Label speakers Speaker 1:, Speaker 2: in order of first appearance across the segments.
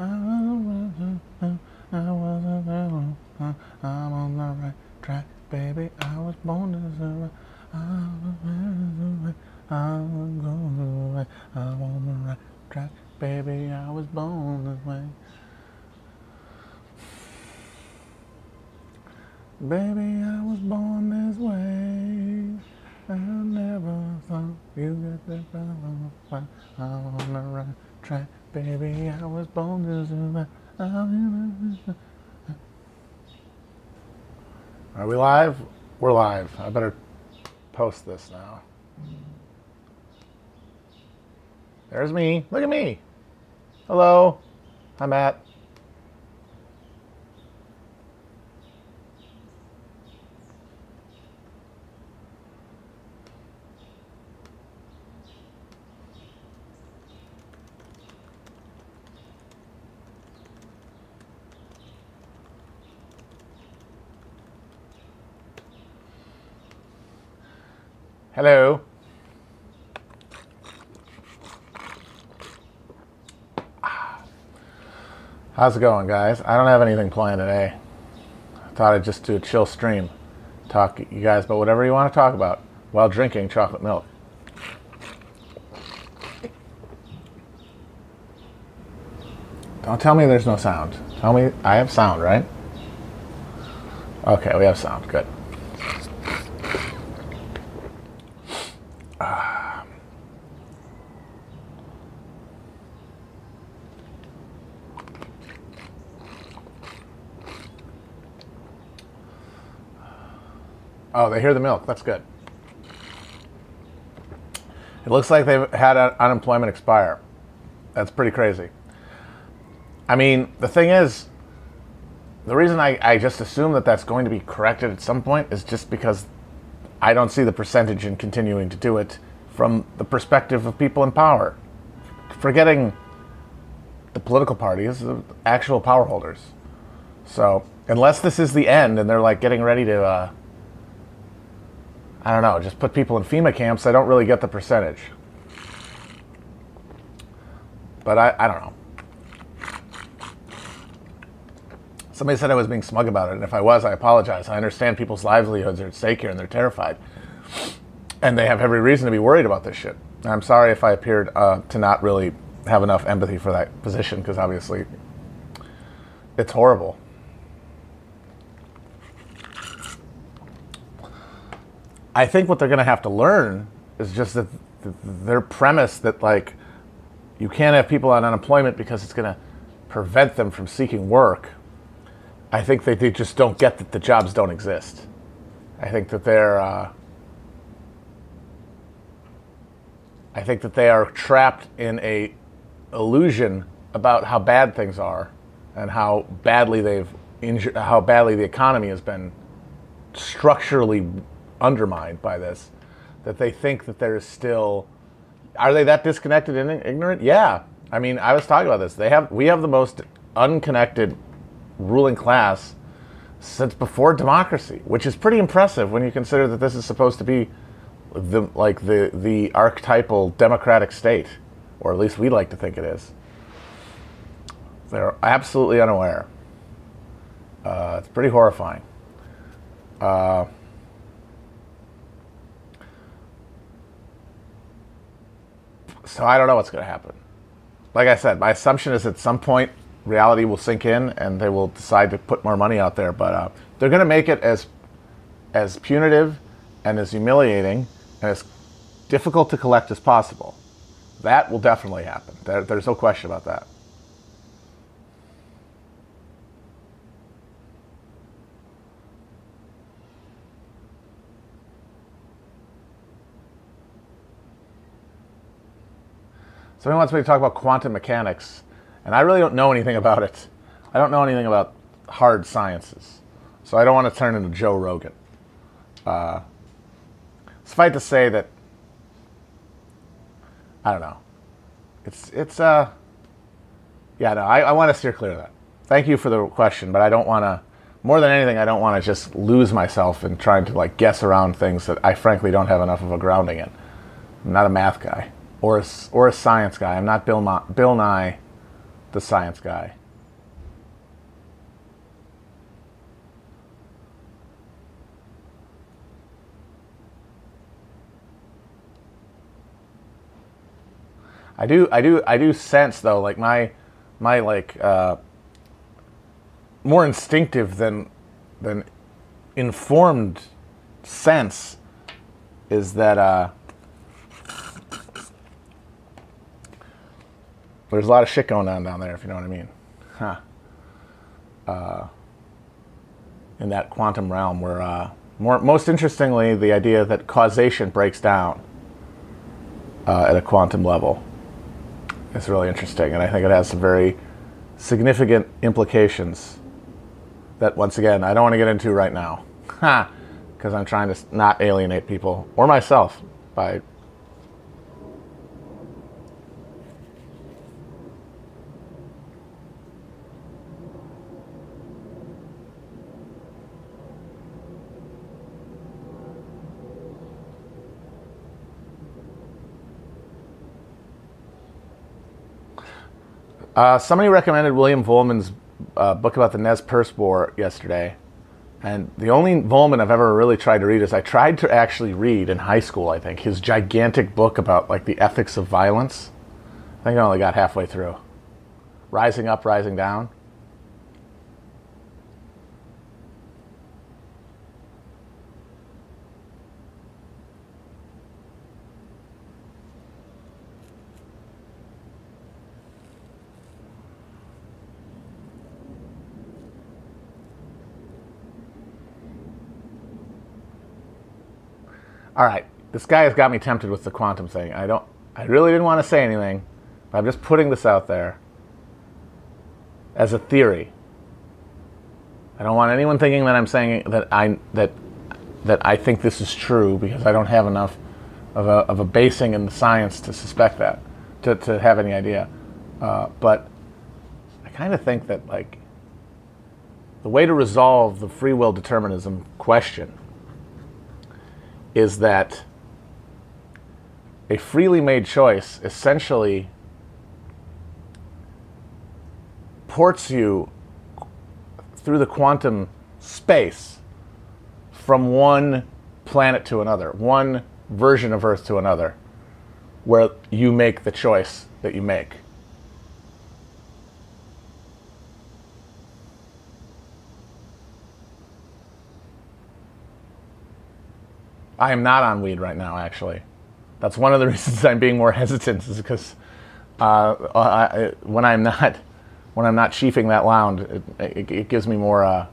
Speaker 1: I'm on the right track, baby. I was born to survive. I'm going I'm on the right track, baby. I was born this way. Baby, I was born this way. I never thought you get the I'm on the right track, baby. I was born to survive. Are we live? We're live. I better post this now. There's me. Look at me. Hello. Hi, Matt. Hello. How's it going, guys? I don't have anything planned today. I thought I'd just do a chill stream. Talk you guys about whatever you want to talk about while drinking chocolate milk. Don't tell me there's no sound. Tell me I have sound, right? Okay, we have sound. Good. They hear the milk. That's good. It looks like they've had unemployment expire. That's pretty crazy. I mean, the thing is, the reason I, I just assume that that's going to be corrected at some point is just because I don't see the percentage in continuing to do it from the perspective of people in power. Forgetting the political parties, the actual power holders. So, unless this is the end and they're like getting ready to uh, I don't know, just put people in FEMA camps, I don't really get the percentage. But I, I don't know. Somebody said I was being smug about it, and if I was, I apologize. I understand people's livelihoods are at stake here and they're terrified. And they have every reason to be worried about this shit. And I'm sorry if I appeared uh, to not really have enough empathy for that position, because obviously it's horrible. I think what they're going to have to learn is just that their premise that like you can't have people on unemployment because it's going to prevent them from seeking work. I think they, they just don't get that the jobs don't exist. I think that they're uh, I think that they are trapped in a illusion about how bad things are and how badly they've injured, how badly the economy has been structurally undermined by this that they think that there's still are they that disconnected and ignorant? Yeah. I mean i was talking about this. They have we have the most unconnected ruling class since before democracy which is pretty impressive when you consider that this is supposed to be the like the the archetypal democratic state or at least we like to think it is. They're absolutely unaware. Uh, it's pretty horrifying. Uh, So I don't know what's going to happen. Like I said, my assumption is at some point reality will sink in and they will decide to put more money out there. But uh, they're going to make it as as punitive and as humiliating and as difficult to collect as possible. That will definitely happen. There, there's no question about that. Somebody wants me to talk about quantum mechanics, and I really don't know anything about it. I don't know anything about hard sciences, so I don't want to turn into Joe Rogan. Uh, suffice to say that I don't know. It's it's uh yeah no I, I want to steer clear of that. Thank you for the question, but I don't want to. More than anything, I don't want to just lose myself in trying to like guess around things that I frankly don't have enough of a grounding in. I'm not a math guy or a, or a science guy. I'm not Bill, Ma- Bill Nye the science guy. I do, I do, I do sense though, like my, my like, uh, more instinctive than, than informed sense is that uh, there's a lot of shit going on down there, if you know what I mean. Huh. Uh, in that quantum realm, where uh, more, most interestingly, the idea that causation breaks down uh, at a quantum level is really interesting, and I think it has some very significant implications that, once again, I don't want to get into right now. Ha! Because I'm trying to not alienate people or myself by Uh, somebody recommended William Vollmann's uh, book about the Nez Perce War yesterday. And the only Vollmann I've ever really tried to read is I tried to actually read in high school, I think, his gigantic book about like the ethics of violence. I think I only got halfway through. Rising Up, Rising Down. All right, this guy has got me tempted with the quantum thing. I don't, I really didn't want to say anything, but I'm just putting this out there as a theory. I don't want anyone thinking that I'm saying that I that that I think this is true because I don't have enough of a, of a basing in the science to suspect that, to, to have any idea. Uh, but I kind of think that like the way to resolve the free will determinism question is that a freely made choice essentially ports you through the quantum space from one planet to another, one version of Earth to another, where you make the choice that you make. I am not on weed right now, actually. That's one of the reasons I'm being more hesitant, is because uh, I, when I'm not when I'm not sheafing that lound, it, it, it gives me more, uh,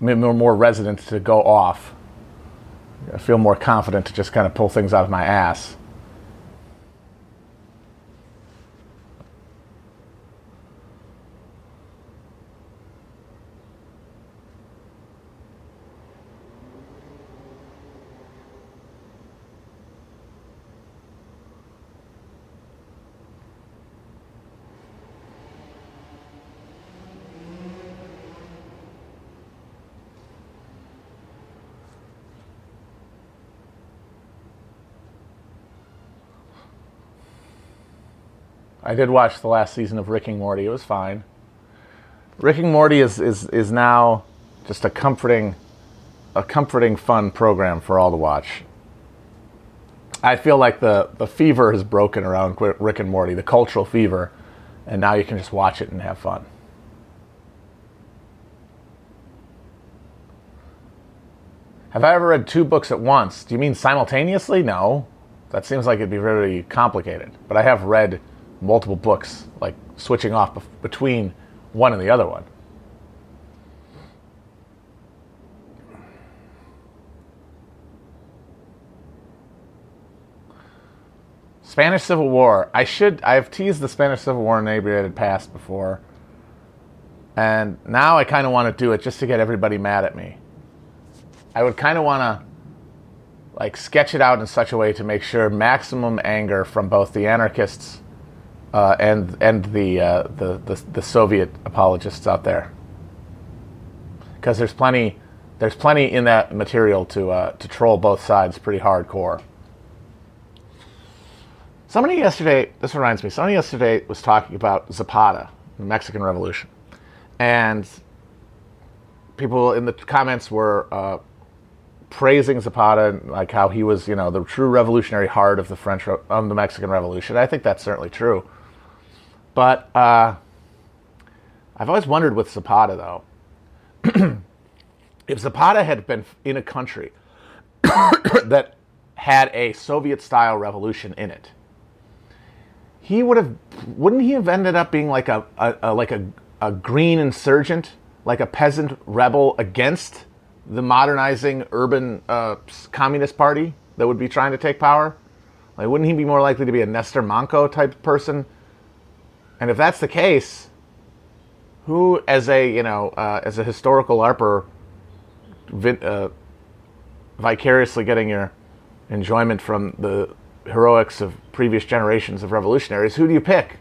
Speaker 1: more more resonance to go off. I feel more confident to just kind of pull things out of my ass. I did watch the last season of Rick and Morty. It was fine. Rick and Morty is, is, is now just a comforting, a comforting, fun program for all to watch. I feel like the, the fever has broken around Rick and Morty, the cultural fever, and now you can just watch it and have fun. Have I ever read two books at once? Do you mean simultaneously? No. That seems like it'd be very complicated. But I have read multiple books, like switching off between one and the other one. Spanish Civil War. I should. I've teased the Spanish Civil War in inebriated past before, and now I kind of want to do it just to get everybody mad at me. I would kind of want to like sketch it out in such a way to make sure maximum anger from both the anarchists uh, and and the, uh, the, the the Soviet apologists out there, because there's plenty there's plenty in that material to uh, to troll both sides pretty hardcore. Somebody yesterday, this reminds me, somebody yesterday was talking about Zapata, the Mexican Revolution. And people in the comments were uh, praising Zapata, like how he was, you know, the true revolutionary heart of the French, of the Mexican Revolution. I think that's certainly true. But uh, I've always wondered with Zapata, though, if Zapata had been in a country that had a Soviet-style revolution in it, he would have wouldn't he have ended up being like a, a, a, like a, a green insurgent like a peasant rebel against the modernizing urban uh, communist party that would be trying to take power? Like wouldn't he be more likely to be a Nestor Makhno type person and if that's the case who as a you know uh, as a historical larper uh, vicariously getting your enjoyment from the heroics of previous generations of revolutionaries, who do you pick?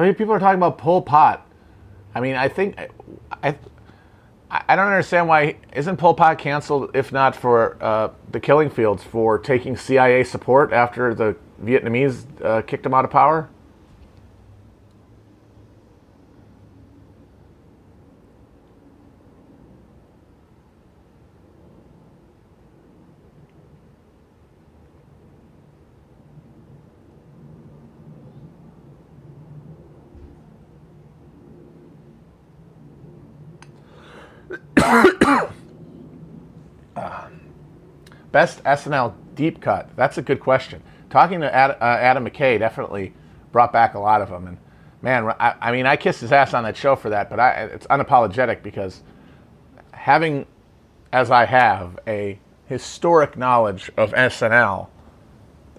Speaker 1: So people are talking about Pol Pot. I mean, I think I I don't understand why isn't Pol Pot canceled if not for uh, the killing fields for taking CIA support after the Vietnamese uh, kicked him out of power. Best SNL deep cut. That's a good question. Talking to Ad, uh, Adam McKay definitely brought back a lot of them. And man, I, I, mean, I kissed his ass on that show for that, but I, it's unapologetic because having, as I have, a historic knowledge of SNL,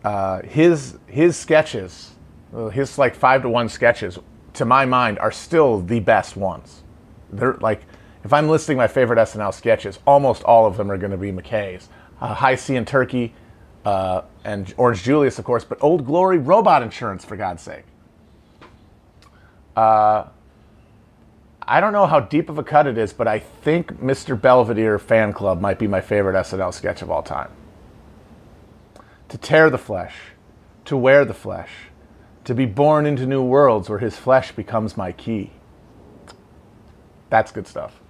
Speaker 1: uh, his his sketches, his like five to one sketches, to my mind, are still the best ones. They're like, if I'm listing my favorite SNL sketches, almost all of them are going to be McKay's uh, Hi-C and Turkey, uh, and Orange Julius, of course, but Old Glory Robot Insurance, for God's sake. Uh, I don't know how deep of a cut it is, but I think Mr. Belvedere Fan Club might be my favorite SNL sketch of all time. To tear the flesh, to wear the flesh, to be born into new worlds where his flesh becomes my key. That's good stuff.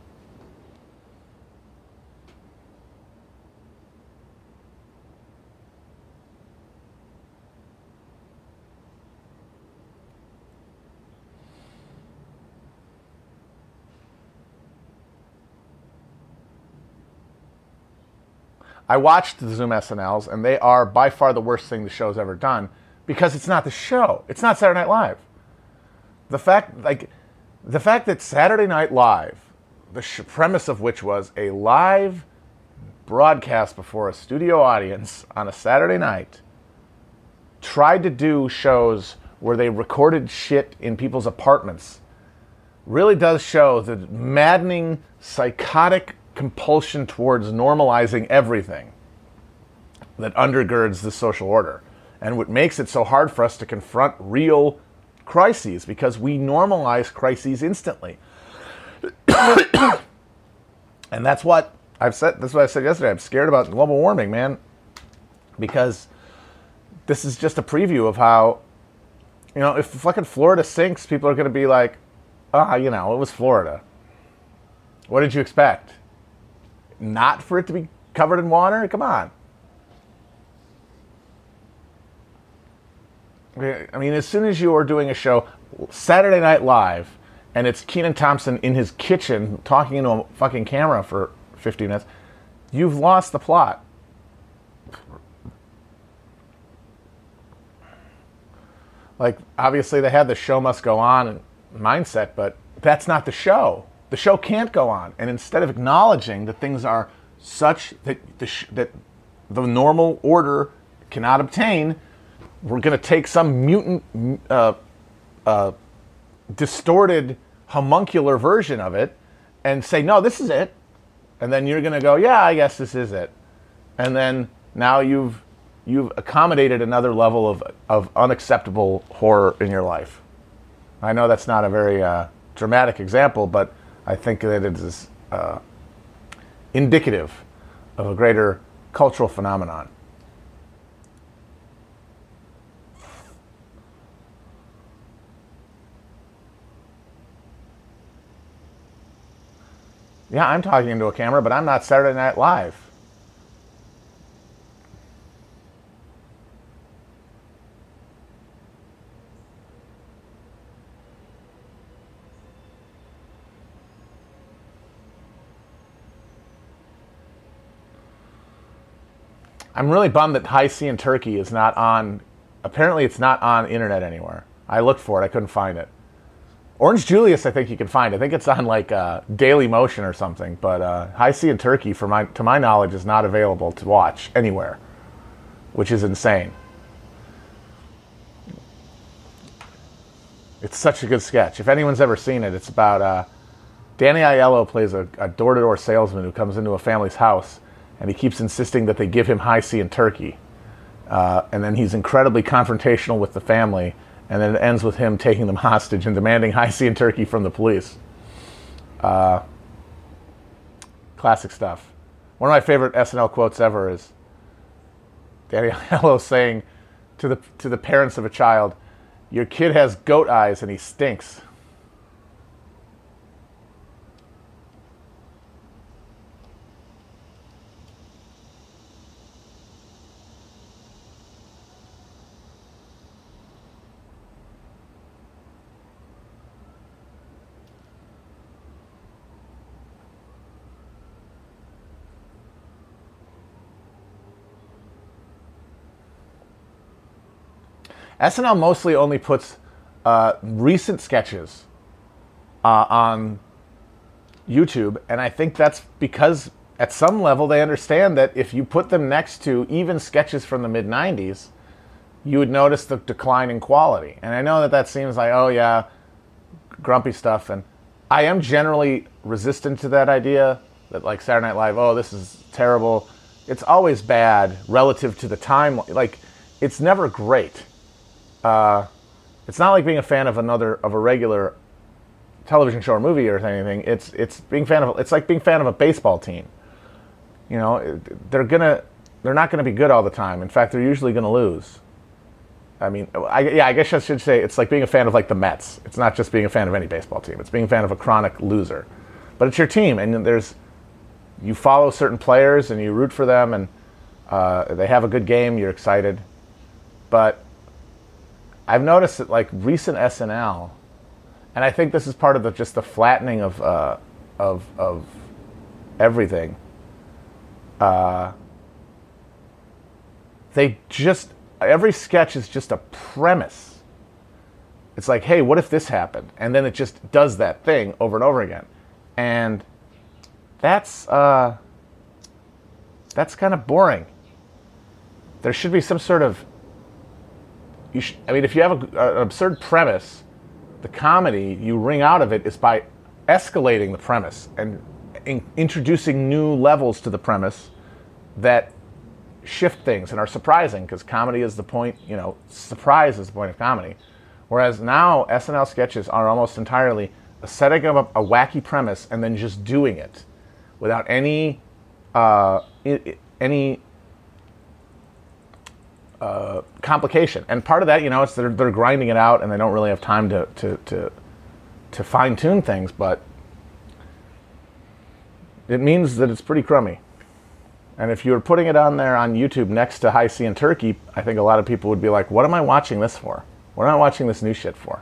Speaker 1: I watched the Zoom SNLs, and they are by far the worst thing the show's ever done because it's not the show. It's not Saturday Night Live. The fact, like, the fact that Saturday Night Live, the sh- premise of which was a live broadcast before a studio audience on a Saturday night, tried to do shows where they recorded shit in people's apartments, really does show the maddening, psychotic compulsion towards normalizing everything that undergirds the social order and what makes it so hard for us to confront real crises because we normalize crises instantly. and that's what I've said that's what I said yesterday. I'm scared about global warming, man. Because this is just a preview of how you know, if fucking Florida sinks, people are going to be like, ah, you know, it was Florida. What did you expect? Not for it to be covered in water? Come on. I mean, as soon as you are doing a show, Saturday Night Live, and it's Kenan Thompson in his kitchen talking into a fucking camera for 15 minutes, you've lost the plot. Like, obviously, they had the show must go on mindset, but that's not the show. The show can't go on. And instead of acknowledging that things are such that the, sh- that the normal order cannot obtain, we're going to take some mutant, uh, uh, distorted, homuncular version of it and say, no, this is it. And then you're going to go, yeah, I guess this is it. And then now you've you've accommodated another level of, of unacceptable horror in your life. I know that's not a very uh, dramatic example, but I think that it is uh, indicative of a greater cultural phenomenon. Yeah, I'm talking into a camera, but I'm not Saturday Night Live. I'm really bummed that Hi-C in Turkey is not on. Apparently, it's not on internet anywhere. I looked for it, I couldn't find it. Orange Julius, I think you can find. I think it's on like uh, Daily Motion or something. But uh, Hi-C in Turkey, for my to my knowledge, is not available to watch anywhere, which is insane. It's such a good sketch. If anyone's ever seen it, it's about uh, Danny Aiello plays a, a door-to-door salesman who comes into a family's house and he keeps insisting that they give him Hi-C in Turkey. Uh, and then he's incredibly confrontational with the family, and then it ends with him taking them hostage and demanding Hi-C in Turkey from the police. Uh, classic stuff. One of my favorite SNL quotes ever is Danny Aiello saying to the to the parents of a child, "Your kid has goat eyes and he stinks." SNL mostly only puts uh, recent sketches uh, on YouTube, and I think that's because at some level they understand that if you put them next to even sketches from the mid 90s, you would notice the decline in quality. And I know that that seems like, oh yeah, grumpy stuff, and I am generally resistant to that idea that like Saturday Night Live, oh, this is terrible. It's always bad relative to the time. Like, it's never great uh, it's not like being a fan of another of a regular television show or movie or anything. It's it's being fan of it's like being fan of a baseball team. You know, they're gonna they're not gonna be good all the time. In fact, they're usually gonna lose. I mean, I, yeah, I guess I should say it's like being a fan of like the Mets. It's not just being a fan of any baseball team. It's being a fan of a chronic loser. But it's your team, and there's you follow certain players and you root for them, and uh, they have a good game. You're excited, but I've noticed that like recent SNL, and I think this is part of the, just the flattening of uh, of of everything. Uh, they just every sketch is just a premise. It's like, hey, what if this happened? And then it just does that thing over and over again, and that's uh, that's kind of boring. There should be some sort of sh- I mean, if you have a, an absurd premise, the comedy you wring out of it is by escalating the premise and in- introducing new levels to the premise that shift things and are surprising because comedy is the point, you know, surprise is the point of comedy. Whereas now SNL sketches are almost entirely setting up a, wacky premise and then just doing it without any uh, any uh, complication. And part of that, you know, it's they're, they're grinding it out and they don't really have time to, to, to, to fine tune things, but it means that it's pretty crummy. And if you were putting it on there on YouTube next to Hi-C and Turkey, I think a lot of people would be like, what am I watching this for? What am I watching this new shit for?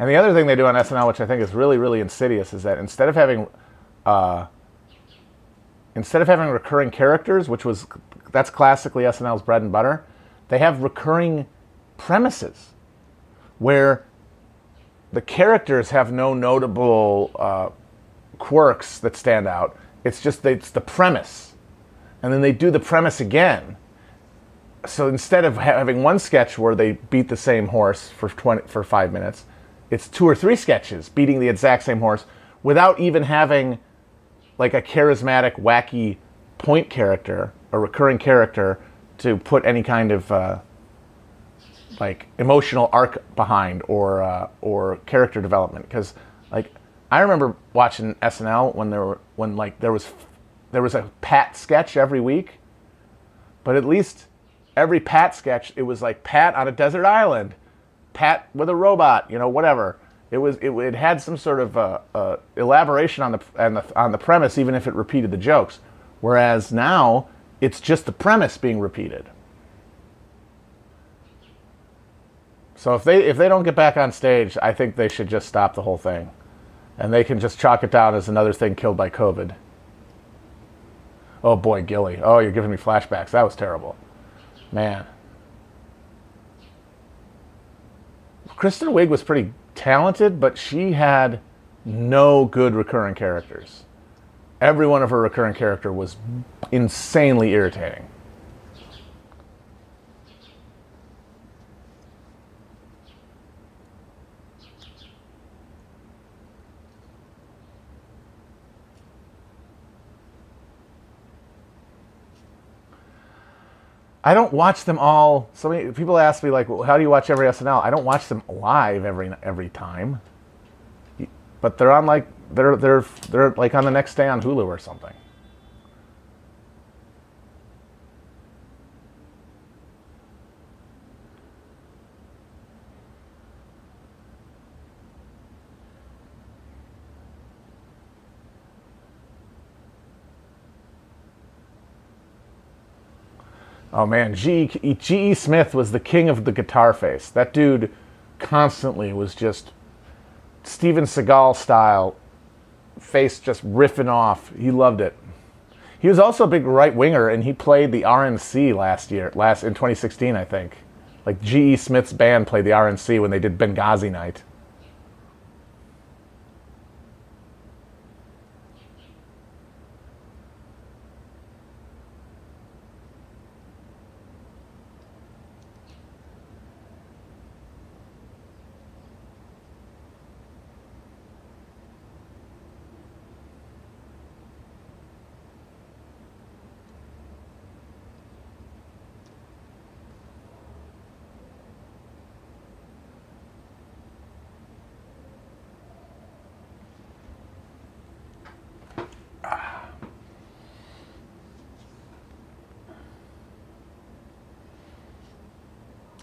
Speaker 1: And the other thing they do on SNL, which I think is really, really insidious, is that instead of having, uh, instead of having recurring characters, which was that's classically SNL's bread and butter, they have recurring premises where the characters have no notable uh, quirks that stand out. It's just it's the premise, and then they do the premise again. So instead of having one sketch where they beat the same horse for 20, for five minutes, it's two or three sketches beating the exact same horse without even having like a charismatic, wacky point character, a recurring character to put any kind of uh, like emotional arc behind or uh, or character development. Because like I remember watching SNL when there were when like there was there was a Pat sketch every week, but at least every Pat sketch it was like Pat on a desert island, Pat with a robot, you know, whatever. It was it, it had some sort of uh, uh, elaboration on the, on the on the premise, even if it repeated the jokes. Whereas now it's just the premise being repeated. So if they if they don't get back on stage, I think they should just stop the whole thing and they can just chalk it down as another thing killed by COVID. Oh boy, Gilly. Oh, you're giving me flashbacks. That was terrible. Man. Kristen Wiig was pretty talented, but she had no good recurring characters. Every one of her recurring character was insanely irritating. I don't watch them all. So many people ask me like, well, "How do you watch every SNL?" I don't watch them live every every time, but they're on like they're they're they're like on the next day on Hulu or something. Oh man, G.E. Smith was the king of the guitar face. That dude constantly was just Steven Seagal style, face just riffing off. He loved it. He was also a big right winger, and he played the RNC last year, last in 2016, I think. Like G.E. Smith's band played the RNC when they did Benghazi Night.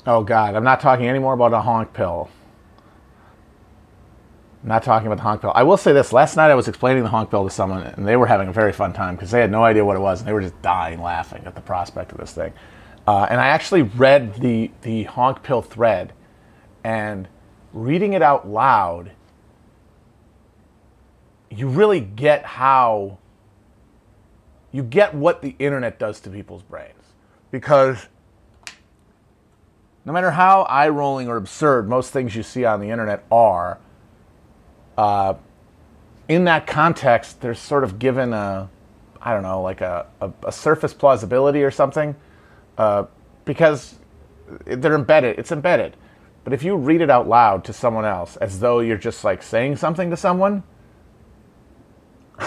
Speaker 1: Oh God, I'm not talking anymore about a honk pill. I'm not talking about the honk pill. I will say this: last night I was explaining the honk pill to someone, and they were having a very fun time because they had no idea what it was, and they were just dying laughing at the prospect of this thing. Uh, and I actually read the the honk pill thread, and reading it out loud, you really get how you get what the internet does to people's brains because no matter how eye rolling or absurd most things you see on the internet are, uh, in that context, they're sort of given a, I don't know, like a, a, a surface plausibility or something, uh, because they're embedded. It's embedded. But if you read it out loud to someone else as though you're just like saying something to someone,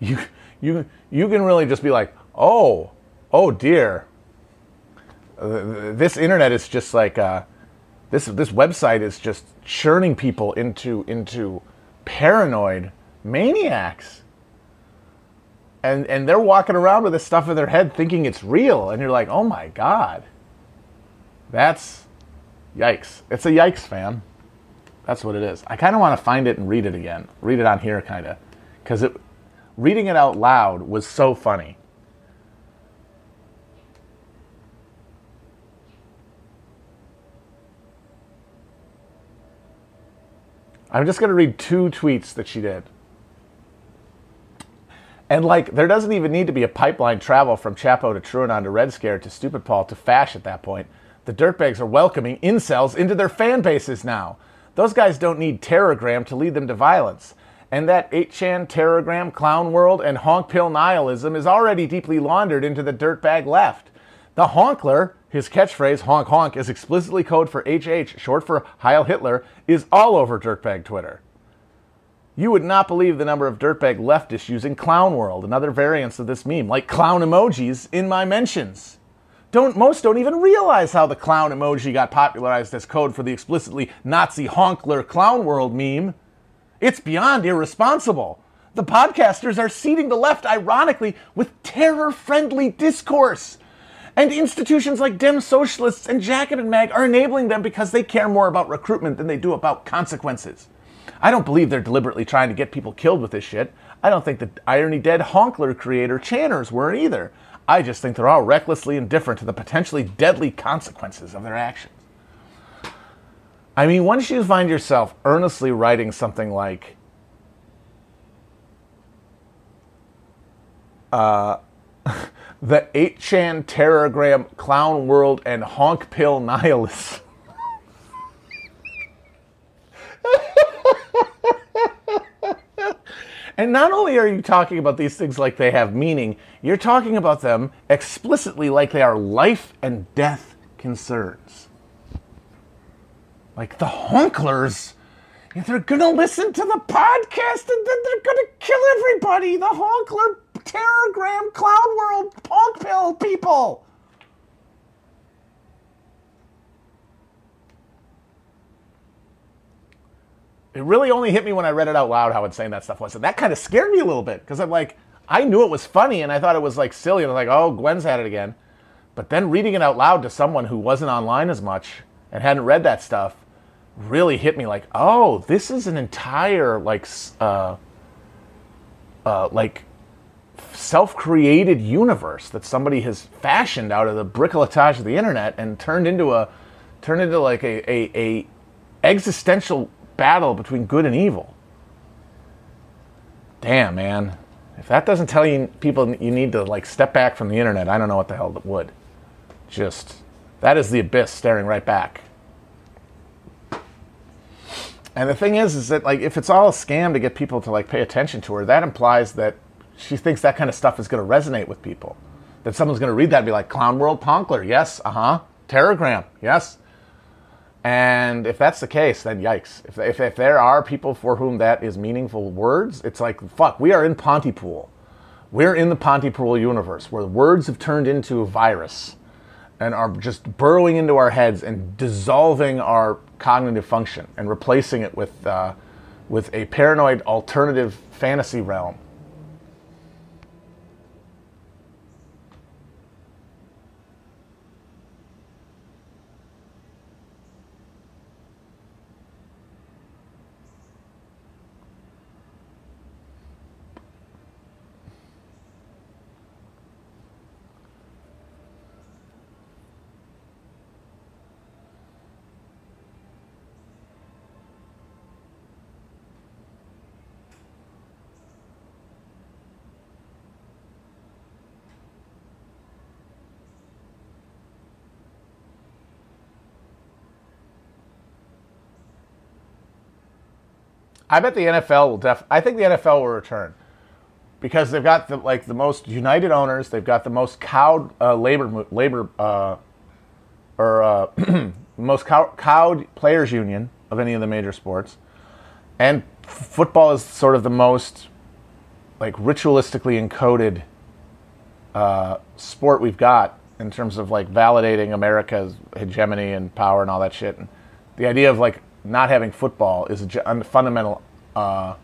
Speaker 1: you you you can really just be like, oh, oh dear, this internet is just like uh, this this website is just churning people into into paranoid maniacs. And and they're walking around with this stuff in their head thinking it's real. And you're like oh my god. That's yikes. It's a yikes fan that's what it is. I kind of want to find it and read it again. Read it on here kind of because it reading it out loud was so funny I'm just going to read two tweets that she did. And like, there doesn't even need to be a pipeline travel from Chapo to TrueAnon to Red Scare to Stupidpol to Fash at that point. The dirtbags are welcoming incels into their fan bases now. Those guys don't need Terrorgram to lead them to violence. And that 8chan, Terrorgram, Clown World, and Honk Pill nihilism is already deeply laundered into the dirtbag left. The Honkler, his catchphrase, honk honk, is explicitly code for HH, short for Heil Hitler, is all over dirtbag Twitter. You would not believe the number of dirtbag leftists using Clown World and other variants of this meme, like clown emojis, in my mentions. Don't, most don't even realize how the clown emoji got popularized as code for the explicitly Nazi honkler Clown World meme. It's beyond irresponsible. The podcasters are seeding the left, ironically, with terror friendly discourse. And institutions like Dem Socialists and Jacobin Mag are enabling them because they care more about recruitment than they do about consequences. I don't believe they're deliberately trying to get people killed with this shit. I don't think the Irony Dead Honkler creator Channers were either. I just think they're all recklessly indifferent to the potentially deadly consequences of their actions. I mean, once you find yourself earnestly writing something like, uh, the 8chan Terrorgram Clown World and Honk Pill Nihilists. And not only are you talking about these things like they have meaning, you're talking about them explicitly like they are life and death concerns. Like the honklers, they're gonna listen to the podcast and then they're gonna kill everybody. The honkler terrorgram Clown World honk pill people. it really only hit me when I read it out loud how insane that stuff was. And that kind of scared me a little bit because I'm like, I knew it was funny and I thought it was like silly. And I'm like, oh, Gwen's had it again. But then reading it out loud to someone who wasn't online as much and hadn't read that stuff really hit me like, oh, this is an entire like, uh, uh, like self-created universe that somebody has fashioned out of the bricolage of the internet and turned into a turned into like a, a, a existential battle between good and evil. Damn, man. If that doesn't tell you people you need to like step back from the internet, I don't know what the hell that would. Just that is the abyss staring right back. And the thing is, is that like if it's all a scam to get people to like pay attention to her, that implies that she thinks that kind of stuff is going to resonate with people. That someone's going to read that and be like, "Clown World Ponkler, yes, uh huh, Terrorgram, yes." And if that's the case, then yikes. If, if, if, there are people for whom that is meaningful words, it's like, fuck, we are in Pontypool. We're in the Pontypool universe where words have turned into a virus and are just burrowing into our heads and dissolving our cognitive function and replacing it with, uh, with a paranoid alternative fantasy realm I bet the NFL will def. I think the NFL will return because they've got the like the most united owners. They've got the most cowed uh, labor labor uh, or uh, most cow- cowed players union of any of the major sports, and f- football is sort of the most like ritualistically encoded uh, sport we've got in terms of like validating America's hegemony and power and all that shit. And the idea of like not having football is a fundamental uh,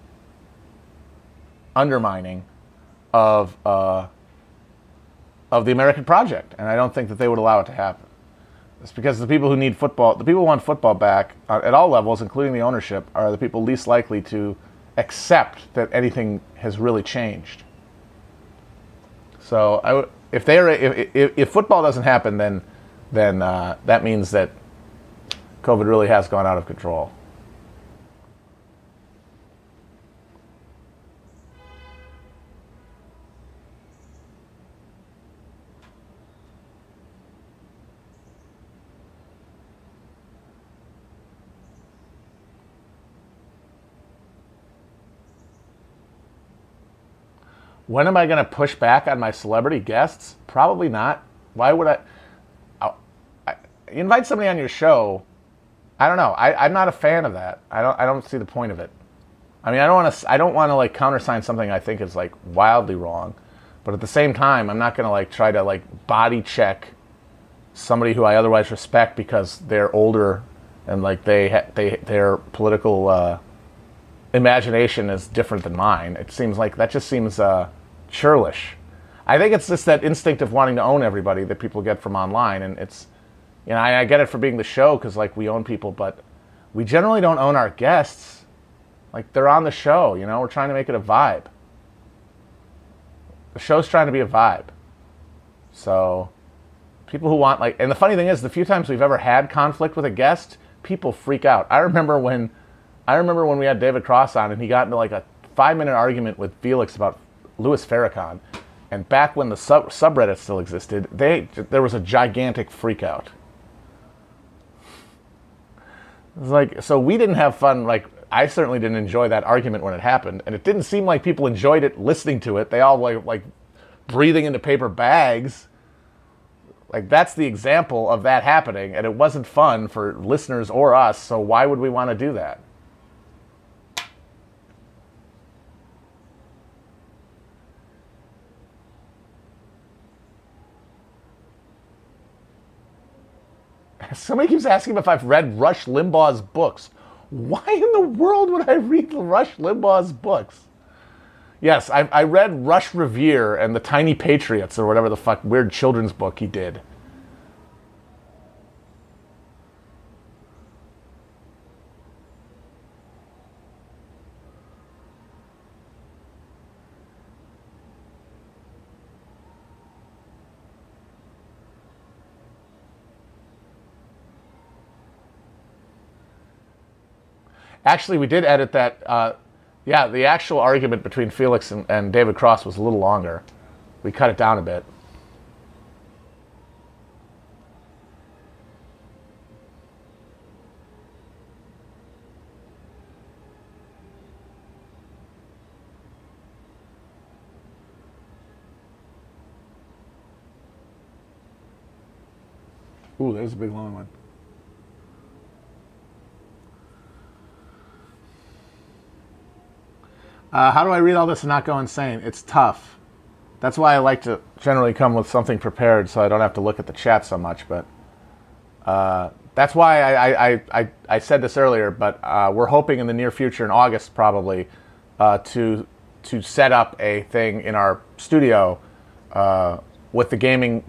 Speaker 1: undermining of uh, of the American project, and I don't think that they would allow it to happen. It's because the people who need football, the people who want football back uh, at all levels, including the ownership, are the people least likely to accept that anything has really changed. So, if they are, if, if, if, football doesn't happen, then then uh, that means that COVID really has gone out of control. when am I going to push back on my celebrity guests? Probably not. Why would I? I invite somebody on your show I don't know. I, I'm not a fan of that. I don't. I don't see the point of it. I mean, I don't want to. I don't want to like countersign something I think is like wildly wrong, but at the same time, I'm not going to like try to like body check somebody who I otherwise respect because they're older and like they they their political uh, imagination is different than mine. It seems like that just seems uh, churlish. I think it's just that instinct of wanting to own everybody that people get from online, and it's you know I, I get it for being the show because like we own people, but we generally don't own our guests. Like they're on the show, you know. We're trying to make it a vibe. The show's trying to be a vibe. So people who want like and the funny thing is the few times we've ever had conflict with a guest people freak out i remember when i remember when we had david cross on and he got into like a five minute argument with felix about louis farrakhan and back when the sub- subreddit still existed they there was a gigantic freak out it was like so we didn't have fun like i certainly didn't enjoy that argument when it happened and it didn't seem like people enjoyed it listening to it they all were like breathing into paper bags like that's the example of that happening, and it wasn't fun for listeners or us. So why would we want to do that? Somebody keeps asking if I've read Rush Limbaugh's books. Why in the world would I read Rush Limbaugh's books? Yes, I, I read Rush Revere and the Tiny Patriots or whatever the fuck weird children's book he did. Actually, we did edit that. Uh, yeah, the actual argument between Felix and, and David Cross was a little longer. We cut it down a bit. Ooh, there's a big long one. Uh, how do I read all this and not go insane? It's tough. That's why I like to generally come with something prepared so I don't have to look at the chat so much. But uh, that's why I, I, I, I, said this earlier, but uh, we're hoping in the near future, in August probably, uh, to, to set up a thing in our studio uh, with the gaming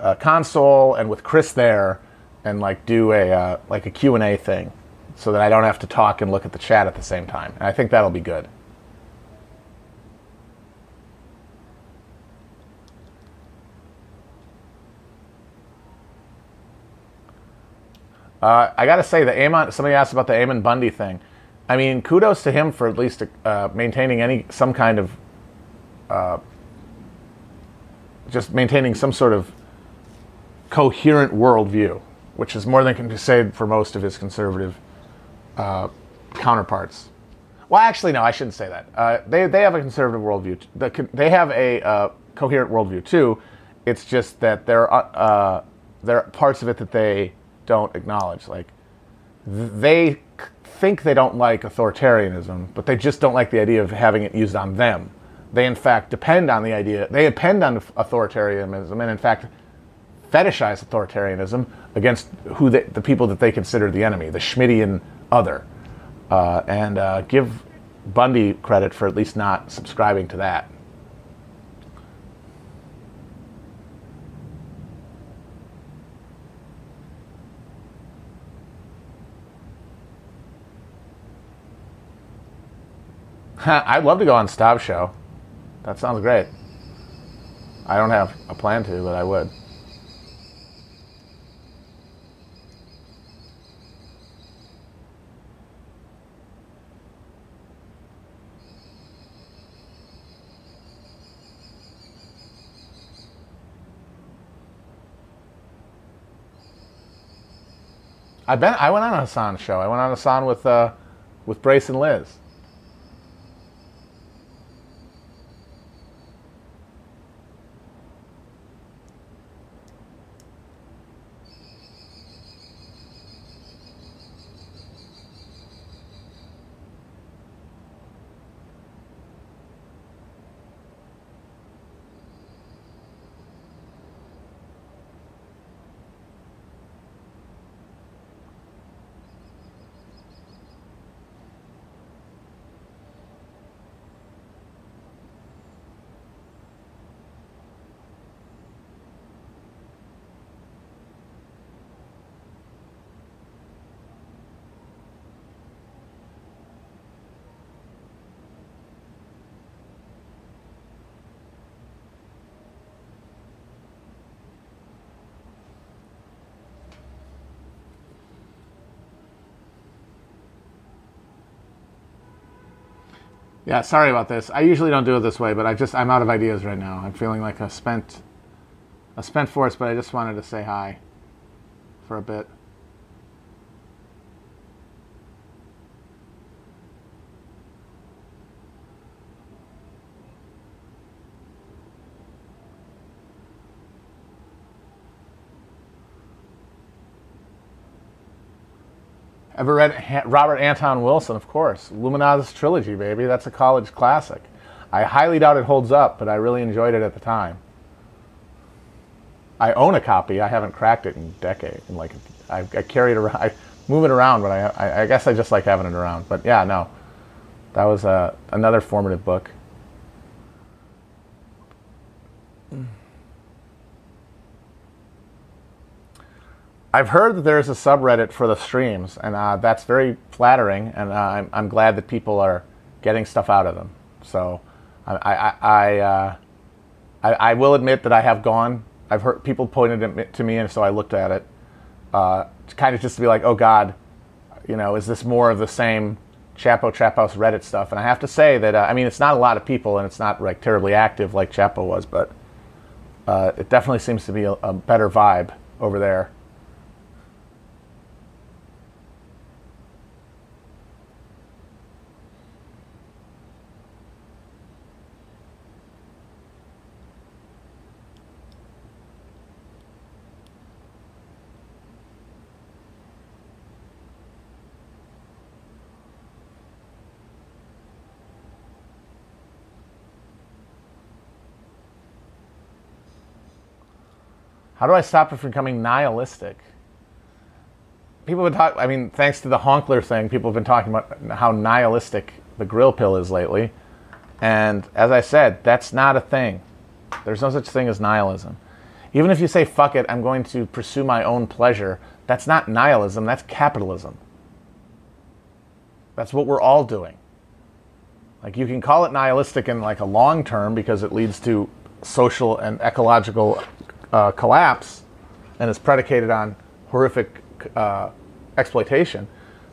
Speaker 1: uh, console and with Chris there and like do a, like a Q&A thing so that I don't have to talk and look at the chat at the same time. And I think that'll be good. Uh, I got to say, the Ammon, somebody asked about the Ammon Bundy thing. I mean, kudos to him for at least uh, maintaining any some kind of, uh, just maintaining some sort of coherent worldview, which is more than can be said for most of his conservative uh, counterparts. Well, actually, no, I shouldn't say that. Uh, they, they have a conservative worldview. They have a uh, coherent worldview too. It's just that there are, there are parts of it that they don't acknowledge. Like they think they don't like authoritarianism, but they just don't like the idea of having it used on them. They in fact depend on the idea. They depend on authoritarianism, and in fact fetishize authoritarianism against who they, the people that they consider the enemy, the Schmittian other, uh, and uh, give Bundy credit for at least not subscribing to that. I'd love to go on Stav's show. That sounds great. I don't have a plan to, but I would. I been I went on a Hasan show. I went on a Hasan with uh, with Brace and Liz. Yeah, sorry about this. I usually don't do it this way, but I just I'm out of ideas right now. I'm feeling like a spent a spent force, but I just wanted to say hi for a bit. Ever read Robert Anton Wilson? Of course. Illuminatus Trilogy, baby. That's a college classic. I highly doubt it holds up, but I really enjoyed it at the time. I own a copy. I haven't cracked it in a decade. In like, I, I carry it around. I move it around, but I, I, I, guess I just like having it around. But yeah, no, that was uh, another formative book. I've heard that there's a subreddit for the streams, and uh, that's very flattering, and uh, I'm, I'm, glad that people are getting stuff out of them. So I, I, I, uh, I, I will admit that I have gone. I've heard people pointed it to me, and so I looked at it, uh, kind of just to be like, oh God, you know, is this more of the same Chapo Trap House Reddit stuff? And I have to say that uh, I mean, it's not a lot of people, and it's not like terribly active like Chapo was, but uh, it definitely seems to be a, a better vibe over there. How do I stop it from becoming nihilistic? People have been talking, I mean, thanks to the Honkler thing, people have been talking about how nihilistic the grill pill is lately. And as I said, that's not a thing. There's no such thing as nihilism. Even if you say, fuck it, I'm going to pursue my own pleasure, that's not nihilism, that's capitalism. That's what we're all doing. Like you can call it nihilistic in like a long term because it leads to social and ecological uh, collapse and is predicated on horrific uh, exploitation.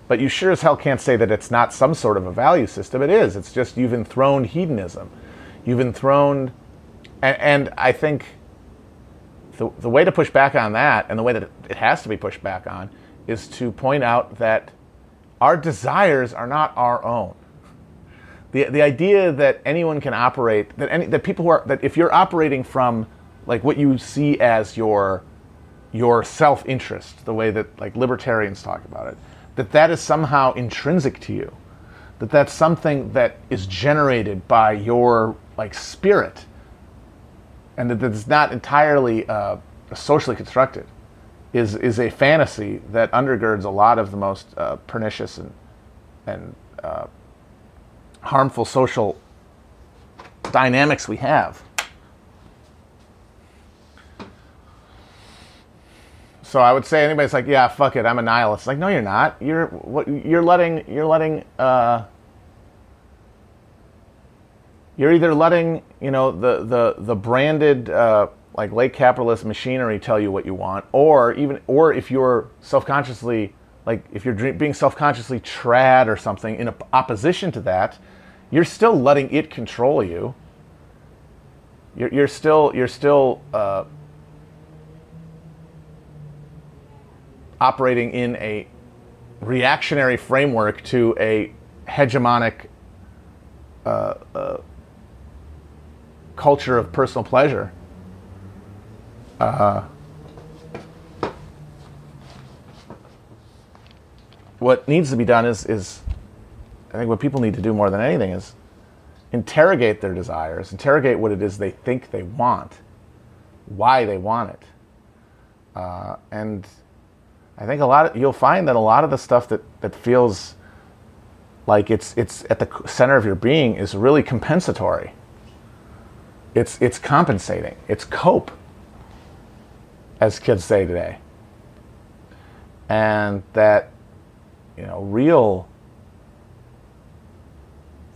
Speaker 1: But you sure as hell can't say that it's not some sort of a value system. It is. It's just you've enthroned hedonism. You've enthroned, and, and I think the, the way to push back on that, and the way that it has to be pushed back on, is to point out that our desires are not our own. The, the idea that anyone can operate, that, any, that people who are, that if you're operating from like what you see as your your self-interest, the way that like libertarians talk about it, that that is somehow intrinsic to you, that that's something that is generated by your like spirit, and that it's not entirely uh, socially constructed, is is a fantasy that undergirds a lot of the most uh, pernicious and and uh, harmful social dynamics we have. So I would say anybody's like, yeah, fuck it, I'm a nihilist. Like, no, you're not. You're what? You're letting. You're letting. Uh, you're either letting you know the the the branded uh, like late capitalist machinery tell you what you want, or even or if you're self consciously like if you're being self consciously trad or something in opposition to that, you're still letting it control you. You're, you're still you're still uh, operating in a reactionary framework to a hegemonic uh, uh, culture of personal pleasure. Uh, what needs to be done is, is, I think what people need to do more than anything is interrogate their desires, interrogate what it is they think they want, why they want it, uh, and I think a lot of, you'll find that a lot of the stuff that, that feels like it's it's at the center of your being is really compensatory. It's it's compensating. It's cope, as kids say today. And that you know real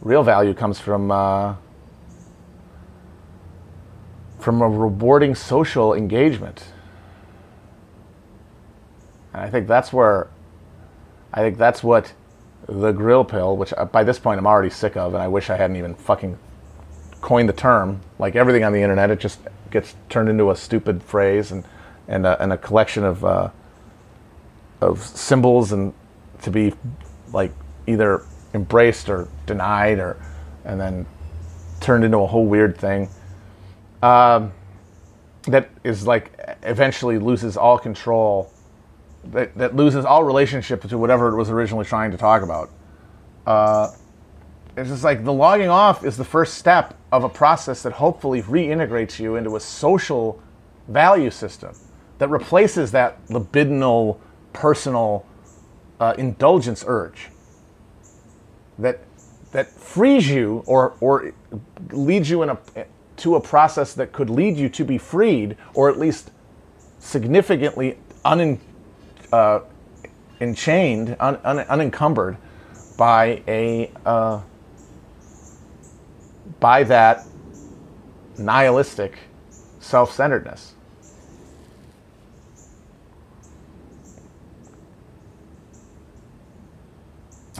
Speaker 1: real value comes from uh, from a rewarding social engagement and I think that's where, I think that's what the grill pill, which uh, by this point I'm already sick of, and I wish I hadn't even fucking coined the term. Like everything on the internet, it just gets turned into a stupid phrase and and a, and a collection of uh, of symbols and to be like either embraced or denied or and then turned into a whole weird thing um, that is like eventually loses all control that, that loses all relationship to whatever it was originally trying to talk about. Uh, it's just like the logging off is the first step of a process that hopefully reintegrates you into a social value system that replaces that libidinal personal uh, indulgence urge that that frees you or or leads you in a to a process that could lead you to be freed or at least significantly un, uh, enchained, un, un, unencumbered by a uh, by that nihilistic self-centeredness.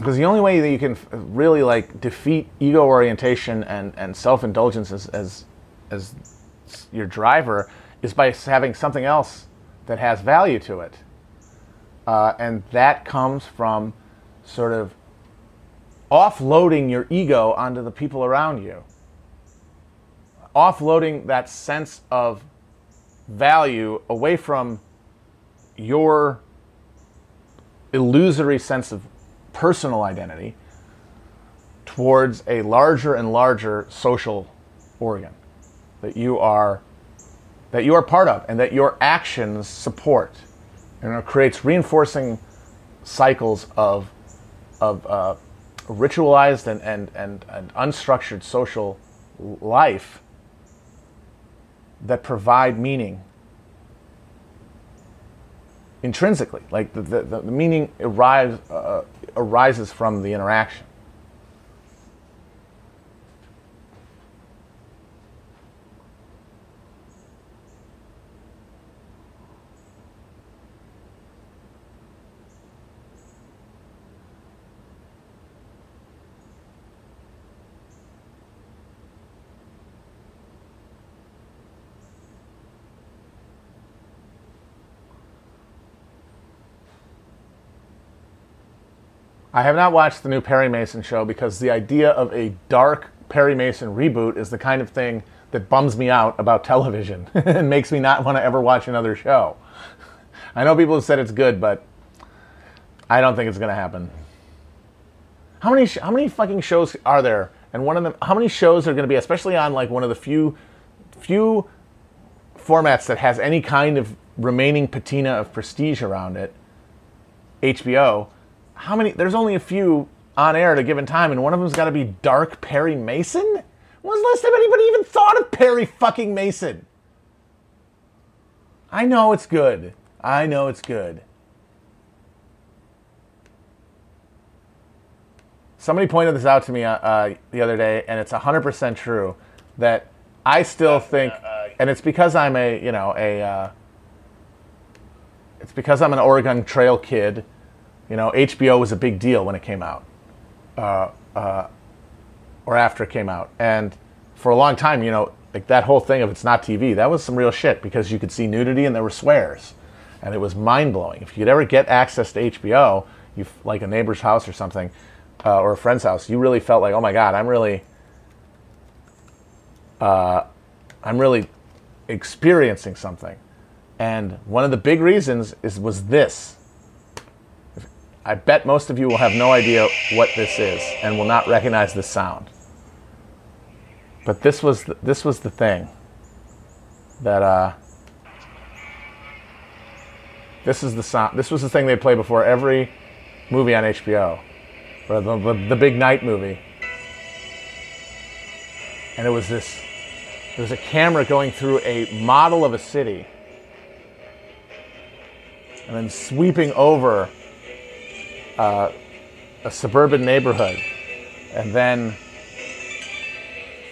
Speaker 1: because the only way that you can really like defeat ego orientation and, and self-indulgence as, as, as your driver is by having something else that has value to it uh, and that comes from sort of offloading your ego onto the people around you. Offloading that sense of value away from your illusory sense of personal identity towards a larger and larger social organ that you are that you are part of and that your actions support and it creates reinforcing cycles of of uh, ritualized and, and, and, and unstructured social life that provide meaning intrinsically. Like the, the, the meaning arrives, uh, arises from the interaction. I have not watched the new Perry Mason show because the idea of a dark Perry Mason reboot is the kind of thing that bums me out about television and makes me not want to ever watch another show. I know people have said it's good, but I don't think it's going to happen. How many how many fucking shows are there? And one of them how many shows are going to be especially on like one of the few few formats that has any kind of remaining patina of prestige around it, HBO how many? There's only a few on air at a given time, and one of them's got to be Dark Perry Mason. When's the last time anybody even thought of Perry fucking Mason? I know it's good. I know it's good. Somebody pointed this out to me uh, uh, the other day, and it's 100% true that I still think, and it's because I'm a, you know, a, uh, it's because I'm an Oregon Trail kid you know, HBO was a big deal when it came out, uh, uh, or after it came out, and for a long time, you know, like that whole thing of it's not TV, that was some real shit because you could see nudity and there were swears, and it was mind blowing. If you could ever get access to HBO, you like a neighbor's house or something, uh, or a friend's house, you really felt like, oh my god, I'm really, uh, I'm really experiencing something, and one of the big reasons is was this I bet most of you will have no idea what this is and will not recognize the sound. But this was the, this was the thing that uh, this is the sound. This was the thing they play before every movie on HBO, or the, the, the big night movie. And it was this. There was a camera going through a model of a city, and then sweeping over uh, a suburban neighborhood, and then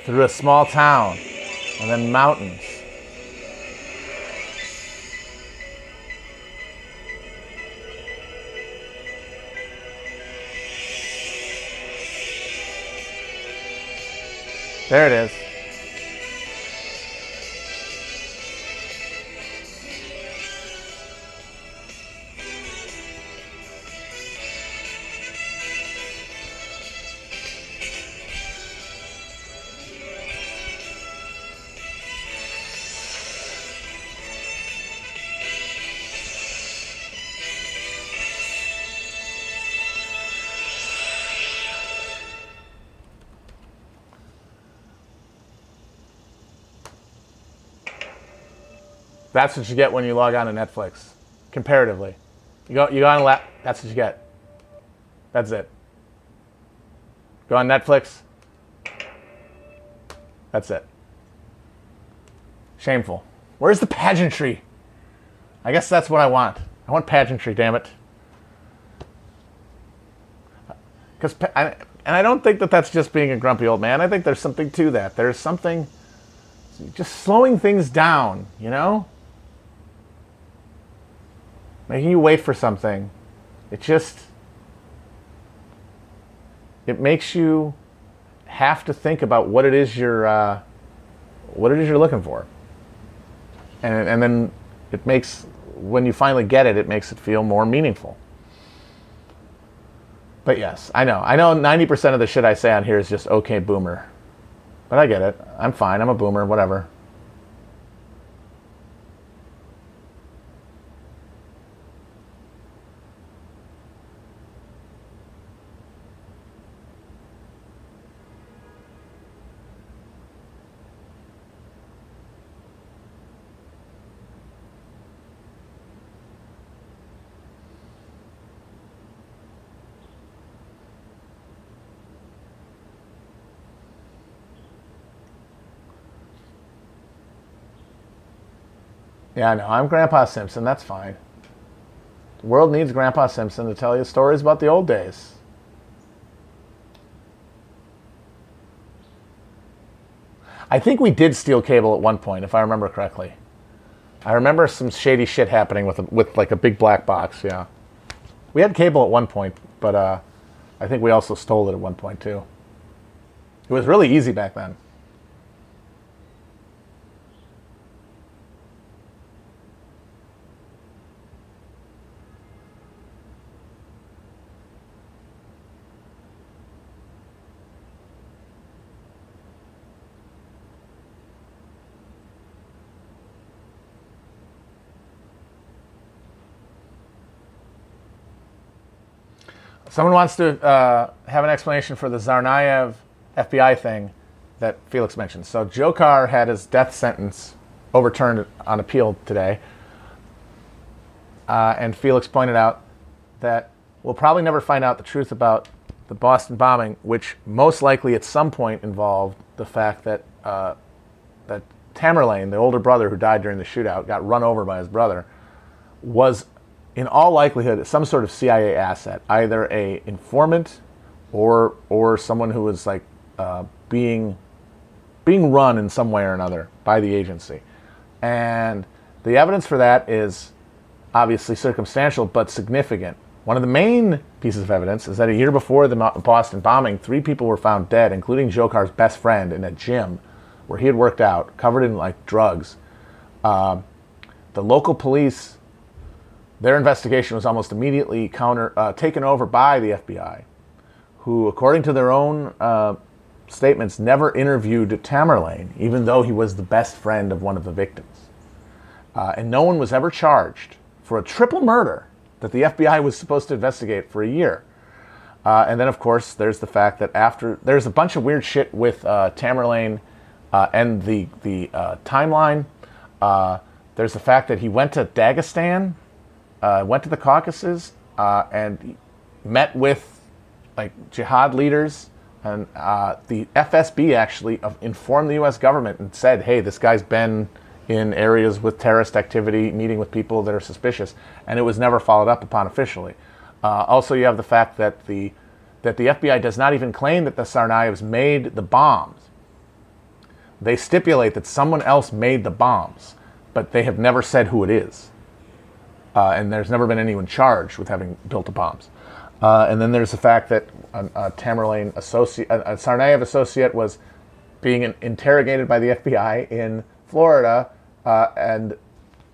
Speaker 1: through a small town, and then mountains. There it is. That's what you get when you log on to Netflix, comparatively. You go, you go on lap. That's what you get. That's it. Go on Netflix. That's it. Shameful. Where's the pageantry? I guess that's what I want. I want pageantry, damn it. Because, and I don't think that that's just being a grumpy old man. I think there's something to that. There's something just slowing things down, you know? Making you wait for something. It just it makes you have to think about what it is you're uh, what it is you're looking for, and and then it makes when you finally get it, it makes it feel more meaningful. But yes, I know. I know 90% of the shit I say on here is just okay boomer. But I get it. I'm fine. I'm a boomer, whatever. Yeah, I know. I'm Grandpa Simpson. That's fine. The world needs Grandpa Simpson to tell you stories about the old days. I think we did steal cable at one point, if I remember correctly. I remember some shady shit happening with a, with like a big black box. Yeah, we had cable at one point, but uh, I think we also stole it at one point too. It was really easy back then. Someone wants to uh, have an explanation for the Tsarnaev FBI thing that Felix mentioned. So Dzhokhar had his death sentence overturned on appeal today. Uh, and Felix pointed out that we'll probably never find out the truth about the Boston bombing, which most likely at some point involved the fact that uh, that Tamerlan, the older brother who died during the shootout, got run over by his brother, was in all likelihood, some sort of CIA asset, either a informant or or someone who was like uh, being being run in some way or another by the agency. And the evidence for that is obviously circumstantial but significant. One of the main pieces of evidence is that a year before the Boston bombing, three people were found dead, including Dzhokhar's best friend in a gym where he had worked out, covered in like drugs. Uh, the local police their investigation was almost immediately counter uh, taken over by the FBI, who, according to their own uh, statements, never interviewed Tamerlan, even though he was the best friend of one of the victims. Uh, and no one was ever charged for a triple murder that the FBI was supposed to investigate for a year. Uh, and then, of course, there's the fact that after there's a bunch of weird shit with uh, Tamerlan uh, and the the timeline. there's the fact that he went to Dagestan uh, went to the Caucasus uh, and met with like jihad leaders. And uh, the FSB actually informed the U.S. government and said, "Hey, this guy's been in areas with terrorist activity, meeting with people that are suspicious," and it was never followed up upon officially. Uh, also, you have the fact that the that the FBI does not even claim that the Tsarnaevs made the bombs. They stipulate that someone else made the bombs, but they have never said who it is uh, and there's never been anyone charged with having built the bombs. Uh, and then there's the fact that a, a Tamerlan associate, a, a Tsarnaev associate was being in- interrogated by the FBI in Florida, uh, and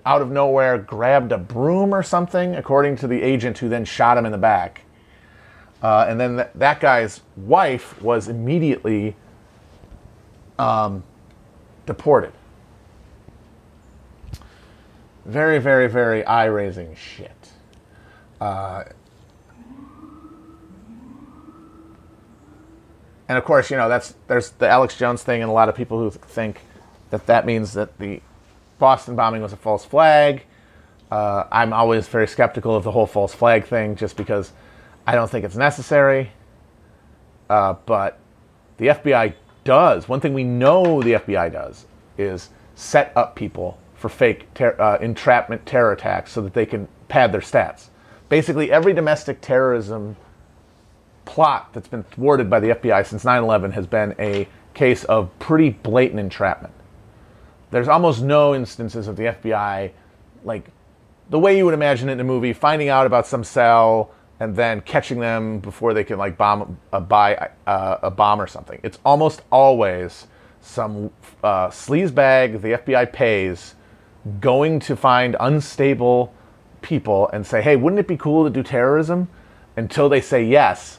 Speaker 1: out of nowhere grabbed a broom or something, according to the agent who then shot him in the back. Uh, and then th- that guy's wife was immediately um, deported. Very, very, very eye raising shit. Uh, and of course, you know, that's there's the Alex Jones thing, and a lot of people who think that that means that the Boston bombing was a false flag. Uh, I'm always very skeptical of the whole false flag thing, just because I don't think it's necessary. Uh, but the FBI does. One thing we know the FBI does is set up people for fake ter- uh, entrapment terror attacks so that they can pad their stats. Basically, every domestic terrorism plot that's been thwarted by the FBI since 9 11 has been a case of pretty blatant entrapment. There's almost no instances of the FBI, like the way you would imagine it in a movie, finding out about some cell and then catching them before they can like bomb a, buy uh, a bomb or something. It's almost always some uh, sleaze bag the FBI pays going to find unstable people and say, "Hey, wouldn't it be cool to do terrorism?" Until they say yes,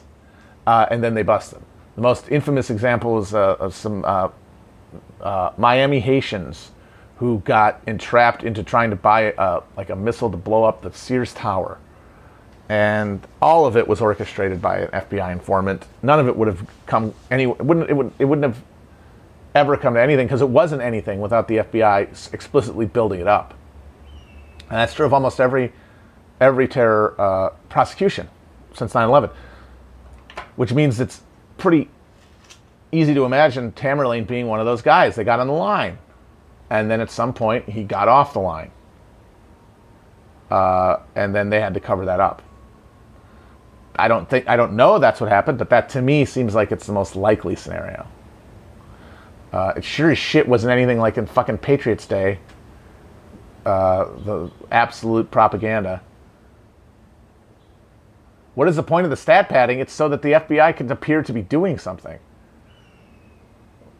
Speaker 1: uh, and then they bust them. The most infamous example is uh, of some uh, uh, Miami Haitians who got entrapped into trying to buy a, like a missile to blow up the Sears Tower, and all of it was orchestrated by an FBI informant. None of it would have come any. Wouldn't. It, would, it wouldn't have ever come to anything because it wasn't anything without the FBI explicitly building it up. And that's true of almost every every terror uh, prosecution since 9/11, which means it's pretty easy to imagine Tamerlan being one of those guys. They got on the line, and then at some point he got off the line, uh, and then they had to cover that up. I don't think I don't know that's what happened, but that to me seems like it's the most likely scenario. Uh, it sure as shit wasn't anything like in fucking Patriots Day. Uh, the absolute propaganda. What is the point of the stat padding? It's so that the FBI can appear to be doing something.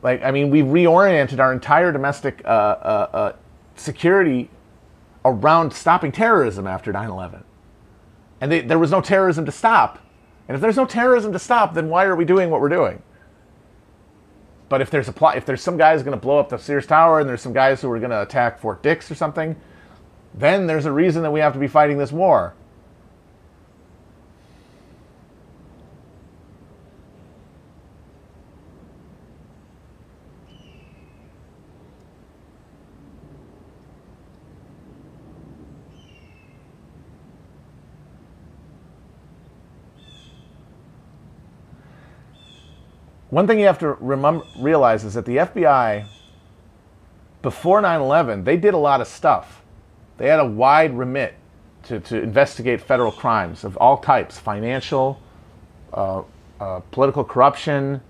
Speaker 1: Like, I mean, we've reoriented our entire domestic uh, uh, uh security around stopping terrorism after 9 11. And they, there was no terrorism to stop. And if there's no terrorism to stop, then why are we doing what we're doing? But if there's a plot, if there's some guys going to blow up the Sears Tower and there's some guys who are going to attack Fort Dix or something, then there's a reason that we have to be fighting this war. One thing you have to remember, realize is that the FBI, before 9 11, they did a lot of stuff. They had a wide remit to, to investigate federal crimes of all types financial, uh, uh, political corruption.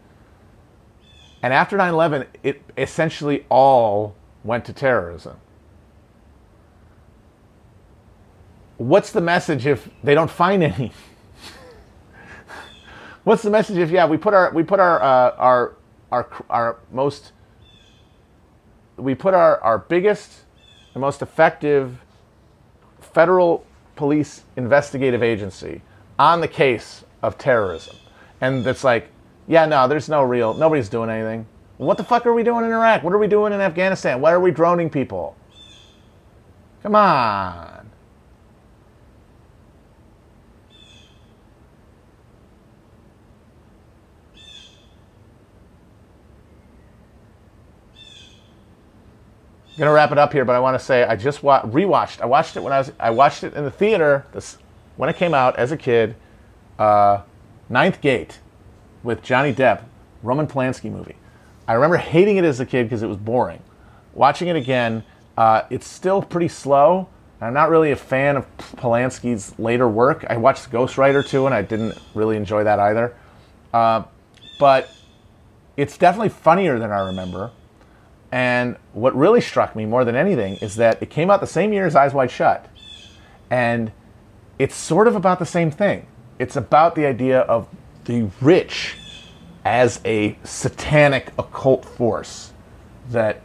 Speaker 1: And after 9 11, it essentially all went to terrorism. What's the message if they don't find any? What's the message if yeah we put our we put our uh, our our our most we put our our biggest and most effective federal police investigative agency on the case of terrorism, and it's like yeah no there's no real nobody's doing anything. What the fuck are we doing in Iraq? What are we doing in Afghanistan? Why are we droning people? Come on. Gonna wrap it up here, but I want to say I just wa- rewatched. I watched it when I was I watched it in the theater this, when it came out as a kid. Uh, Ninth Gate with Johnny Depp, Roman Polanski movie. I remember hating it as a kid because it was boring. Watching it again, uh, it's still pretty slow. I'm not really a fan of Polanski's later work. I watched Ghost Ghostwriter too, and I didn't really enjoy that either. Uh, but it's definitely funnier than I remember. And what really struck me more than anything is that it came out the same year as Eyes Wide Shut. And it's sort of about the same thing. It's about the idea of the rich as a satanic occult force that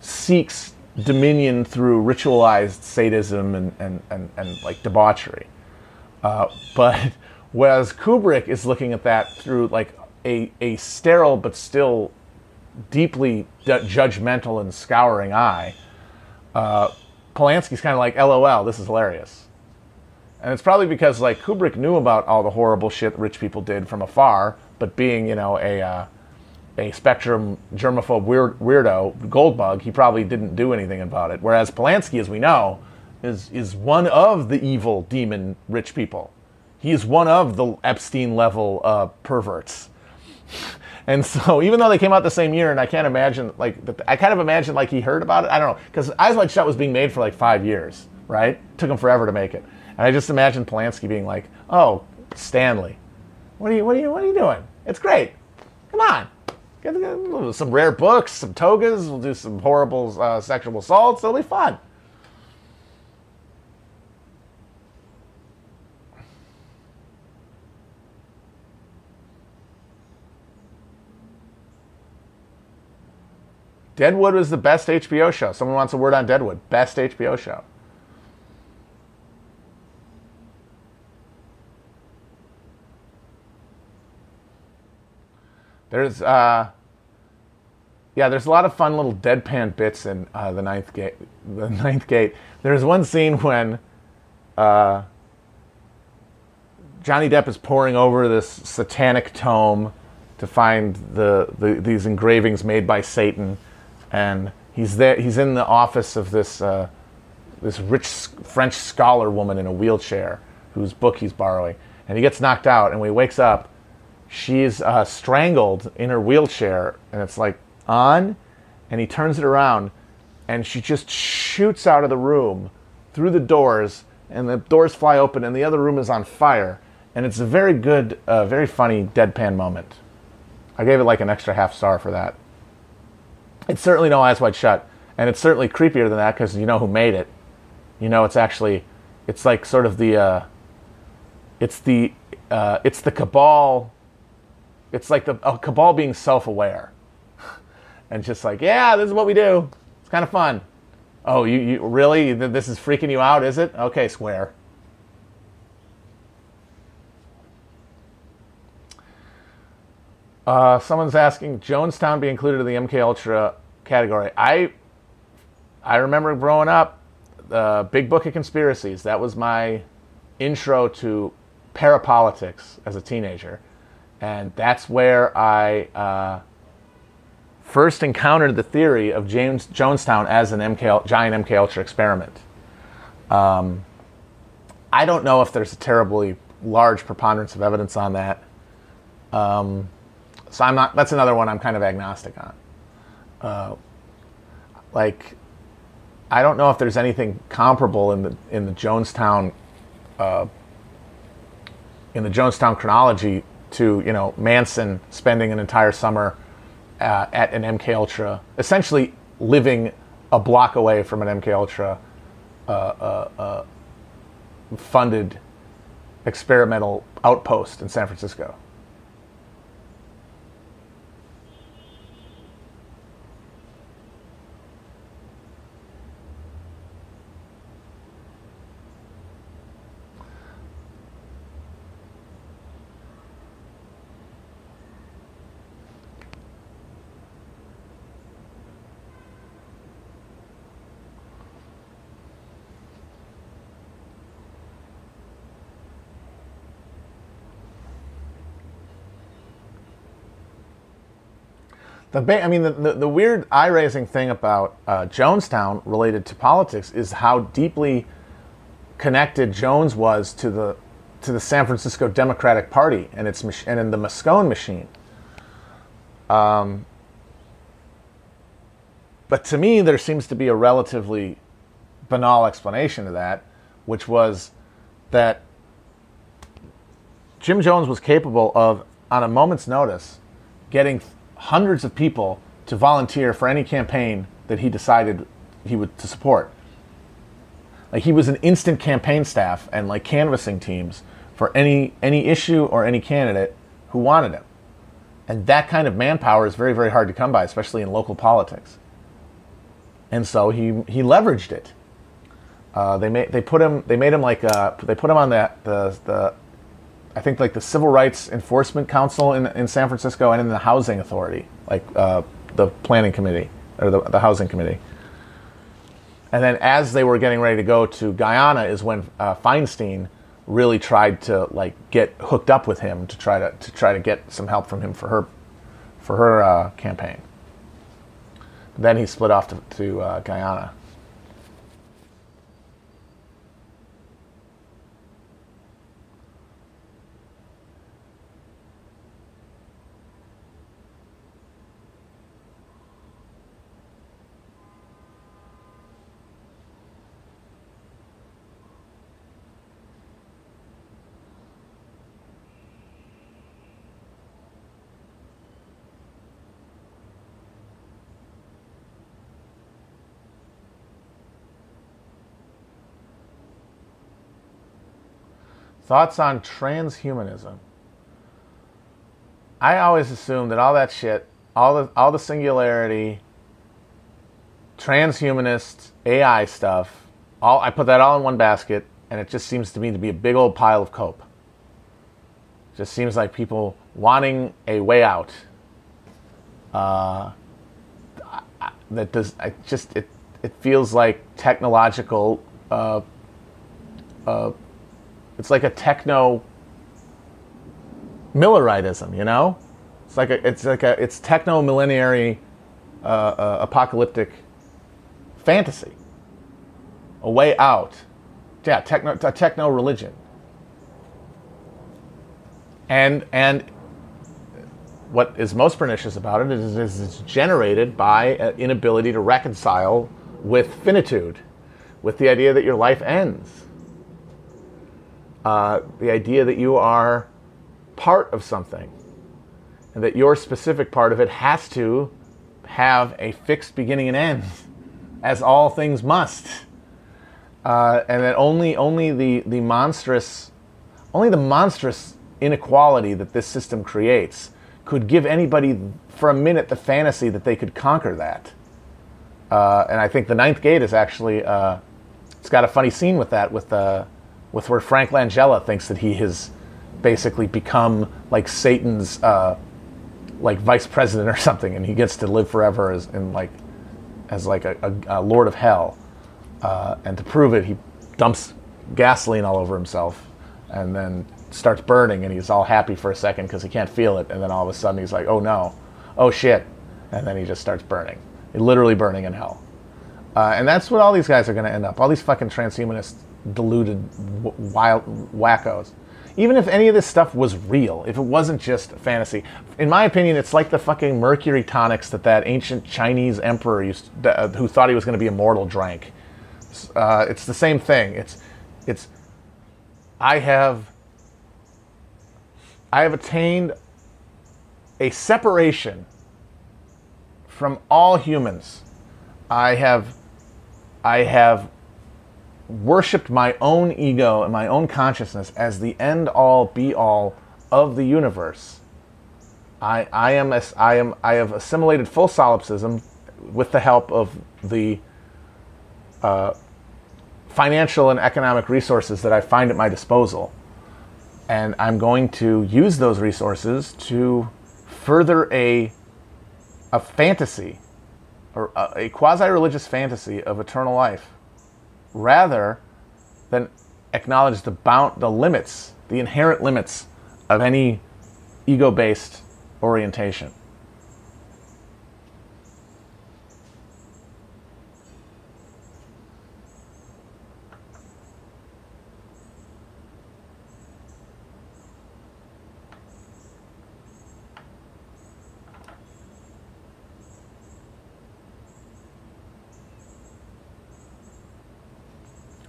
Speaker 1: seeks dominion through ritualized sadism and, and, and, and like debauchery. Uh, but whereas Kubrick is looking at that through like a, a sterile but still deeply judgmental and scouring eye, uh, Polanski's kind of like, LOL, this is hilarious. And it's probably because like Kubrick knew about all the horrible shit rich people did from afar, but being you know a uh, a spectrum germaphobe weird, weirdo Goldbug, he probably didn't do anything about it. Whereas Polanski, as we know, is is one of the evil demon rich people. He is one of the Epstein level uh, perverts. And so, even though they came out the same year, and I can't imagine, like, I kind of imagine like he heard about it. I don't know, because Eyes Wide Shut was being made for like five years, right? Took him forever to make it, and I just imagine Polanski being like, "Oh, Stanley, what are you, what are you, what are you doing? It's great. Come on, get, get some rare books, some togas. We'll do some horrible uh, sexual assaults. It'll be fun." Deadwood was the best HBO show. Someone wants a word on Deadwood. Best HBO show. There's, uh, yeah, there's a lot of fun little deadpan bits in uh, the Ninth Gate. The Ninth Gate. There's one scene when uh, Johnny Depp is poring over this satanic tome to find the, the these engravings made by Satan and he's there. He's in the office of this uh, this rich French scholar woman in a wheelchair whose book he's borrowing, and he gets knocked out. And when he wakes up, she's uh, strangled in her wheelchair, and it's like on, and he turns it around, and she just shoots out of the room through the doors, and the doors fly open, and the other room is on fire. And it's a very good, uh, very funny deadpan moment. I gave it like an extra half star for that. It's certainly no Eyes Wide Shut, and it's certainly creepier than that because you know who made it. You know, it's actually, it's like sort of the, uh, it's the, uh, it's the cabal. It's like the cabal being self-aware, and just like, yeah, this is what we do. It's kind of fun. Oh, you, you really? This is freaking you out, is it? Okay, Square. Uh, someone's asking Jonestown be included in the MK Ultra category. I I remember growing up, the Big Book of Conspiracies. That was my intro to parapolitics as a teenager, and that's where I uh, first encountered the theory of James Jonestown as an MK giant MK Ultra experiment. Um, I don't know if there's a terribly large preponderance of evidence on that. Um, so I'm not. That's another one I'm kind of agnostic on. Uh, like, I don't know if there's anything comparable in the in the Jonestown, uh, in the Jonestown chronology to you know Manson spending an entire summer uh, at an MK Ultra, essentially living a block away from an MK Ultra uh, uh, uh, funded experimental outpost in San Francisco. The ba- I mean, the, the, the weird eye raising thing about uh, Jonestown related to politics is how deeply connected Jones was to the to the San Francisco Democratic Party and its mach- and in the Moscone machine. Um, but to me, there seems to be a relatively banal explanation to that, which was that Jim Jones was capable of, on a moment's notice, getting hundreds of people to volunteer for any campaign that he decided he would to support. Like he was an instant campaign staff and like canvassing teams for any any issue or any candidate who wanted him. And that kind of manpower is very, very hard to come by, especially in local politics. And so he, he leveraged it. Uh, they made they put him they made him like uh, they put him on the, the the I think like the Civil Rights Enforcement Council in in San Francisco and in the Housing Authority, like uh, the Planning Committee or the, the Housing Committee. And then as they were getting ready to go to Guyana is when uh, Feinstein really tried to like get hooked up with him to try to to try to get some help from him for her for her uh, campaign. Then he split off to, to uh, Guyana. Thoughts on transhumanism? I always assumed that all that shit, all the all the singularity, transhumanist AI stuff, all I put that all in one basket, and it just seems to me to be a big old pile of cope. Just seems like people wanting a way out. Uh, that does. I just it it feels like technological. Uh, uh, it's like a techno Milleritism, you know? It's like a, it's like a, it's techno millenary uh, uh, apocalyptic fantasy. A way out. Yeah, techno, a techno religion. And, and what is most pernicious about it is, is it's generated by an inability to reconcile with finitude, with the idea that your life ends uh, the idea that you are part of something and that your specific part of it has to have a fixed beginning and end, as all things must. Uh, and that only only the, the monstrous only the monstrous inequality that this system creates could give anybody for a minute the fantasy that they could conquer that. Uh, and I think the Ninth Gate is actually uh, it's got a funny scene with that with uh, with where Frank Langella thinks that he has basically become like Satan's uh, like vice president or something, and he gets to live forever as in like as like a, a, a lord of hell. Uh, and to prove it, he dumps gasoline all over himself, and then starts burning, and he's all happy for a second because he can't feel it, and then all of a sudden he's like, "Oh no, oh shit," and then he just starts burning, literally burning in hell. Uh, and that's what all these guys are going to end up. All these fucking transhumanists deluded, wild wackos. Even if any of this stuff was real, if it wasn't just fantasy, in my opinion, it's like the fucking mercury tonics that that ancient Chinese emperor used, to, uh, who thought he was going to be immortal, drank. Uh, it's the same thing. It's, it's. I have. I have attained a separation from all humans. I have. I have worshipped my own ego and my own consciousness as the end all be all of the universe. I, I, am, I, am, I have assimilated full solipsism with the help of the uh, financial and economic resources that I find at my disposal. And I'm going to use those resources to further a, a fantasy, or a, a quasi religious fantasy of eternal life rather than acknowledge the bound, the limits, the inherent limits of any ego-based orientation.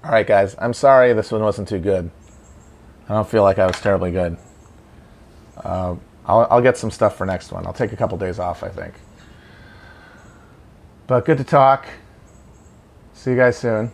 Speaker 1: All right, guys. I'm sorry this one wasn't too good. I don't feel like I was terribly good. Uh, I'll, I'll get some stuff for next one. I'll take a couple days off, I think. But good to talk. See you guys soon.